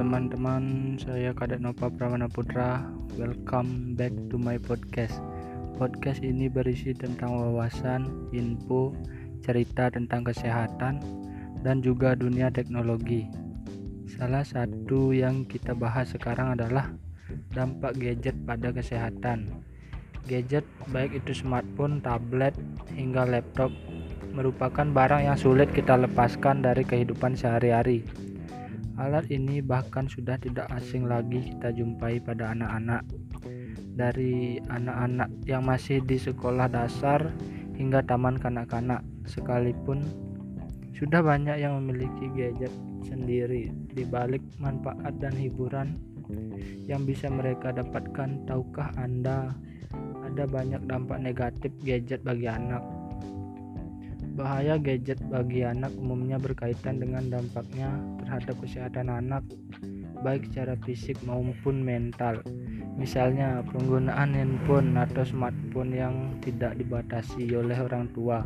teman-teman, saya Kadek Nova Pramana Putra. Welcome back to my podcast. Podcast ini berisi tentang wawasan, info, cerita tentang kesehatan, dan juga dunia teknologi. Salah satu yang kita bahas sekarang adalah dampak gadget pada kesehatan. Gadget, baik itu smartphone, tablet, hingga laptop, merupakan barang yang sulit kita lepaskan dari kehidupan sehari-hari Alat ini bahkan sudah tidak asing lagi kita jumpai pada anak-anak. Dari anak-anak yang masih di sekolah dasar hingga taman kanak-kanak sekalipun sudah banyak yang memiliki gadget sendiri di balik manfaat dan hiburan yang bisa mereka dapatkan. Tahukah Anda ada banyak dampak negatif gadget bagi anak? Bahaya gadget bagi anak umumnya berkaitan dengan dampaknya terhadap kesehatan anak, baik secara fisik maupun mental. Misalnya, penggunaan handphone atau smartphone yang tidak dibatasi oleh orang tua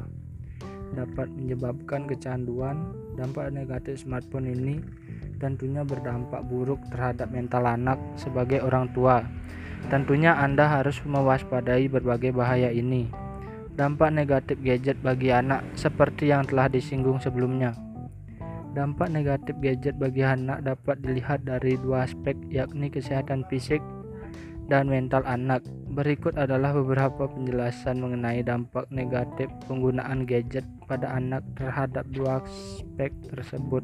dapat menyebabkan kecanduan. Dampak negatif smartphone ini tentunya berdampak buruk terhadap mental anak sebagai orang tua. Tentunya Anda harus mewaspadai berbagai bahaya ini. Dampak negatif gadget bagi anak seperti yang telah disinggung sebelumnya. Dampak negatif gadget bagi anak dapat dilihat dari dua aspek yakni kesehatan fisik dan mental anak. Berikut adalah beberapa penjelasan mengenai dampak negatif penggunaan gadget pada anak terhadap dua aspek tersebut.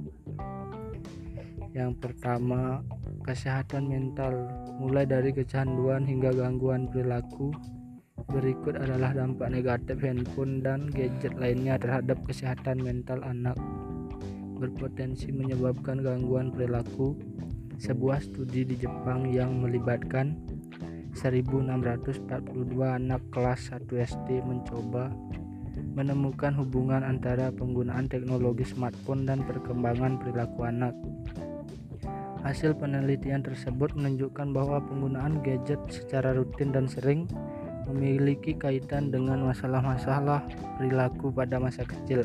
Yang pertama, kesehatan mental, mulai dari kecanduan hingga gangguan perilaku, Berikut adalah dampak negatif handphone dan gadget lainnya terhadap kesehatan mental anak. Berpotensi menyebabkan gangguan perilaku. Sebuah studi di Jepang yang melibatkan 1642 anak kelas 1 SD mencoba menemukan hubungan antara penggunaan teknologi smartphone dan perkembangan perilaku anak. Hasil penelitian tersebut menunjukkan bahwa penggunaan gadget secara rutin dan sering memiliki kaitan dengan masalah-masalah perilaku pada masa kecil.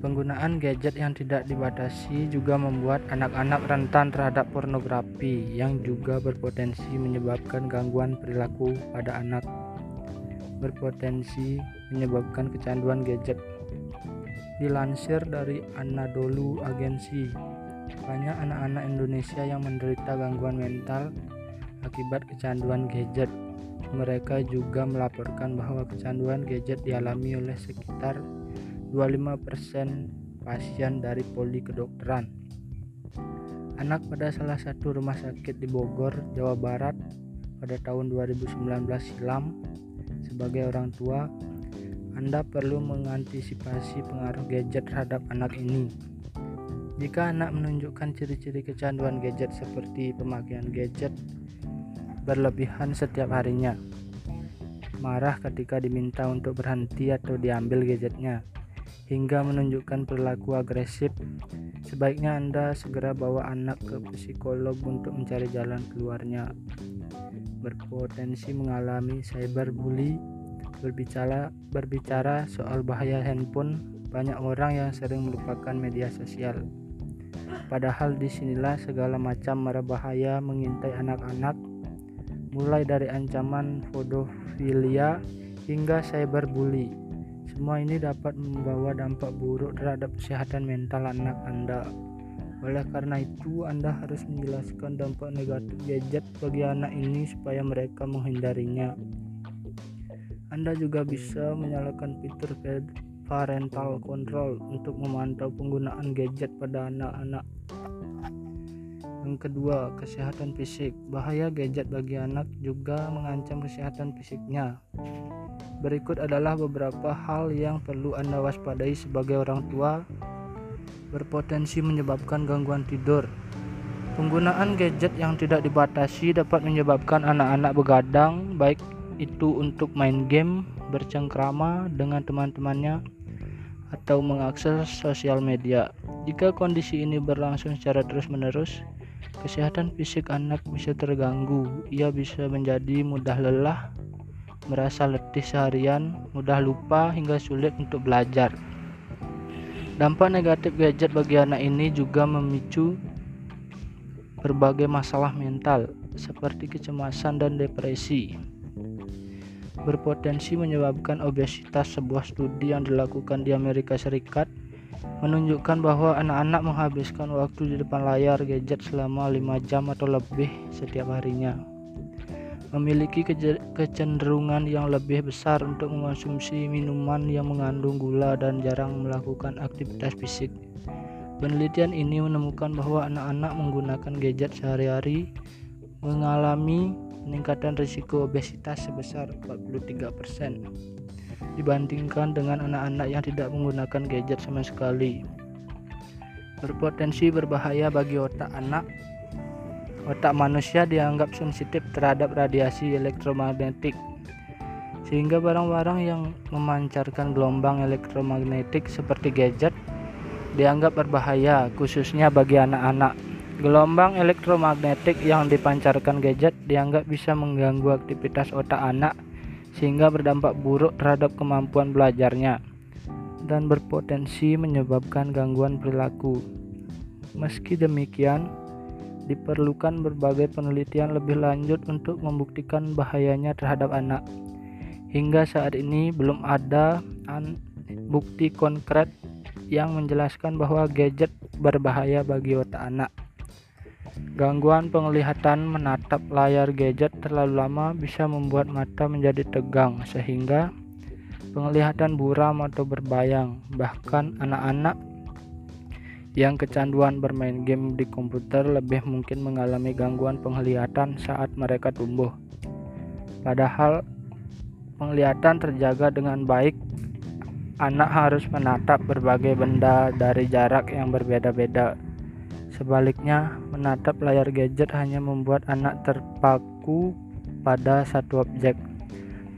Penggunaan gadget yang tidak dibatasi juga membuat anak-anak rentan terhadap pornografi yang juga berpotensi menyebabkan gangguan perilaku pada anak. Berpotensi menyebabkan kecanduan gadget. Dilansir dari Anadolu Agency, banyak anak-anak Indonesia yang menderita gangguan mental akibat kecanduan gadget mereka juga melaporkan bahwa kecanduan gadget dialami oleh sekitar 25% pasien dari poli kedokteran. Anak pada salah satu rumah sakit di Bogor, Jawa Barat pada tahun 2019 silam sebagai orang tua anda perlu mengantisipasi pengaruh gadget terhadap anak ini. Jika anak menunjukkan ciri-ciri kecanduan gadget seperti pemakaian gadget berlebihan setiap harinya. Marah ketika diminta untuk berhenti atau diambil gadgetnya, hingga menunjukkan perilaku agresif. Sebaiknya Anda segera bawa anak ke psikolog untuk mencari jalan keluarnya. Berpotensi mengalami cyberbully. Berbicara berbicara soal bahaya handphone, banyak orang yang sering melupakan media sosial. Padahal di sinilah segala macam mara bahaya mengintai anak-anak mulai dari ancaman pedofilia hingga cyberbully. Semua ini dapat membawa dampak buruk terhadap kesehatan mental anak Anda. Oleh karena itu, Anda harus menjelaskan dampak negatif gadget bagi anak ini supaya mereka menghindarinya. Anda juga bisa menyalakan fitur parental control untuk memantau penggunaan gadget pada anak-anak. Yang kedua, kesehatan fisik. Bahaya gadget bagi anak juga mengancam kesehatan fisiknya. Berikut adalah beberapa hal yang perlu Anda waspadai sebagai orang tua berpotensi menyebabkan gangguan tidur. Penggunaan gadget yang tidak dibatasi dapat menyebabkan anak-anak begadang, baik itu untuk main game, bercengkrama dengan teman-temannya, atau mengakses sosial media. Jika kondisi ini berlangsung secara terus-menerus, Kesehatan fisik anak bisa terganggu. Ia bisa menjadi mudah lelah, merasa letih seharian, mudah lupa hingga sulit untuk belajar. Dampak negatif gadget bagi anak ini juga memicu berbagai masalah mental seperti kecemasan dan depresi. Berpotensi menyebabkan obesitas. Sebuah studi yang dilakukan di Amerika Serikat menunjukkan bahwa anak-anak menghabiskan waktu di depan layar gadget selama 5 jam atau lebih setiap harinya memiliki kecenderungan yang lebih besar untuk mengonsumsi minuman yang mengandung gula dan jarang melakukan aktivitas fisik. Penelitian ini menemukan bahwa anak-anak menggunakan gadget sehari-hari mengalami peningkatan risiko obesitas sebesar 43% dibandingkan dengan anak-anak yang tidak menggunakan gadget sama sekali. Berpotensi berbahaya bagi otak anak Otak manusia dianggap sensitif terhadap radiasi elektromagnetik, sehingga barang-barang yang memancarkan gelombang elektromagnetik seperti gadget dianggap berbahaya, khususnya bagi anak-anak. Gelombang elektromagnetik yang dipancarkan gadget dianggap bisa mengganggu aktivitas otak anak, sehingga berdampak buruk terhadap kemampuan belajarnya dan berpotensi menyebabkan gangguan perilaku. Meski demikian, diperlukan berbagai penelitian lebih lanjut untuk membuktikan bahayanya terhadap anak. Hingga saat ini belum ada bukti konkret yang menjelaskan bahwa gadget berbahaya bagi otak anak. Gangguan penglihatan menatap layar gadget terlalu lama bisa membuat mata menjadi tegang sehingga penglihatan buram atau berbayang. Bahkan anak-anak yang kecanduan bermain game di komputer lebih mungkin mengalami gangguan penglihatan saat mereka tumbuh. Padahal penglihatan terjaga dengan baik, anak harus menatap berbagai benda dari jarak yang berbeda-beda. Sebaliknya, menatap layar gadget hanya membuat anak terpaku pada satu objek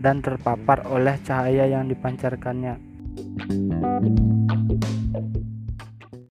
dan terpapar oleh cahaya yang dipancarkannya.